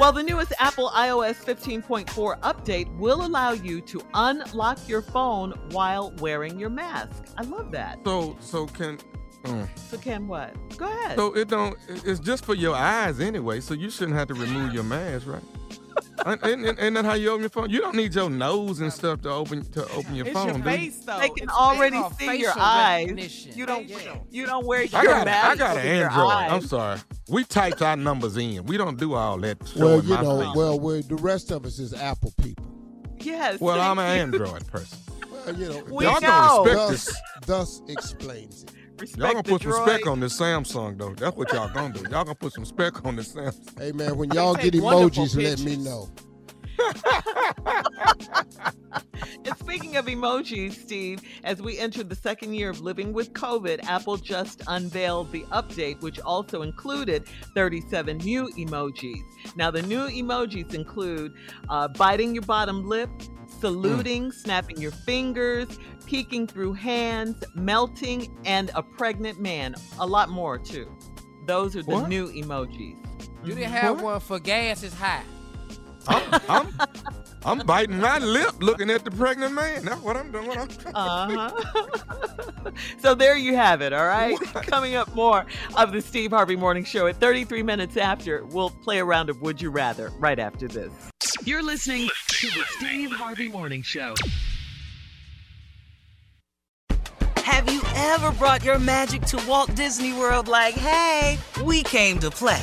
Well, the newest Apple iOS 15.4 update will allow you to unlock your phone while wearing your mask. I love that. So, so can. Uh, so can what? Go ahead. So it don't. It's just for your eyes anyway. So you shouldn't have to remove your mask, right? And, and, and, that how you open your phone? You don't need your nose and stuff to open to open your it's phone. Your face, though. They can it's already see your eyes. You don't. You don't wear your I got, mask. I got an Android. I'm sorry. We typed our numbers in. We don't do all that. Well, you know, face. well, the rest of us is Apple people. Yes. Well, I'm an Android person. Well, you know, we y'all know. respect thus, this. Thus explains it. Respect y'all gonna put some droid. spec on this Samsung though. That's what y'all gonna do. Y'all gonna put some spec on this Samsung. Hey man, when y'all get emojis, let me know. and speaking of emojis, Steve, as we enter the second year of living with COVID, Apple just unveiled the update, which also included 37 new emojis. Now, the new emojis include uh, biting your bottom lip, saluting, mm. snapping your fingers, peeking through hands, melting, and a pregnant man. A lot more, too. Those are the what? new emojis. You didn't have what? one for gas is high. I'm, I'm, I'm, biting my lip looking at the pregnant man. That's what I'm doing. uh huh. so there you have it, all right? What? Coming up more of the Steve Harvey Morning Show at 33 minutes after. We'll play a round of Would You Rather right after this. You're listening to the Steve Harvey Morning Show. Have you ever brought your magic to Walt Disney World like, hey, we came to play?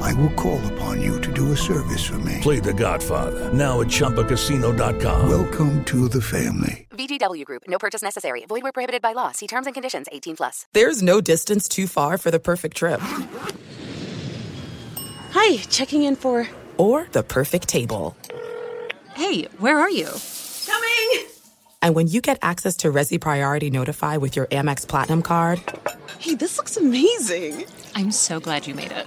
I will call upon you to do a service for me. Play The Godfather now at ChumbaCasino.com. Welcome to the family. VGW Group. No purchase necessary. Void where prohibited by law. See terms and conditions. 18 plus. There's no distance too far for the perfect trip. Hi, checking in for. Or the perfect table. Hey, where are you? Coming! And when you get access to Resy Priority Notify with your Amex Platinum card. Hey, this looks amazing! I'm so glad you made it.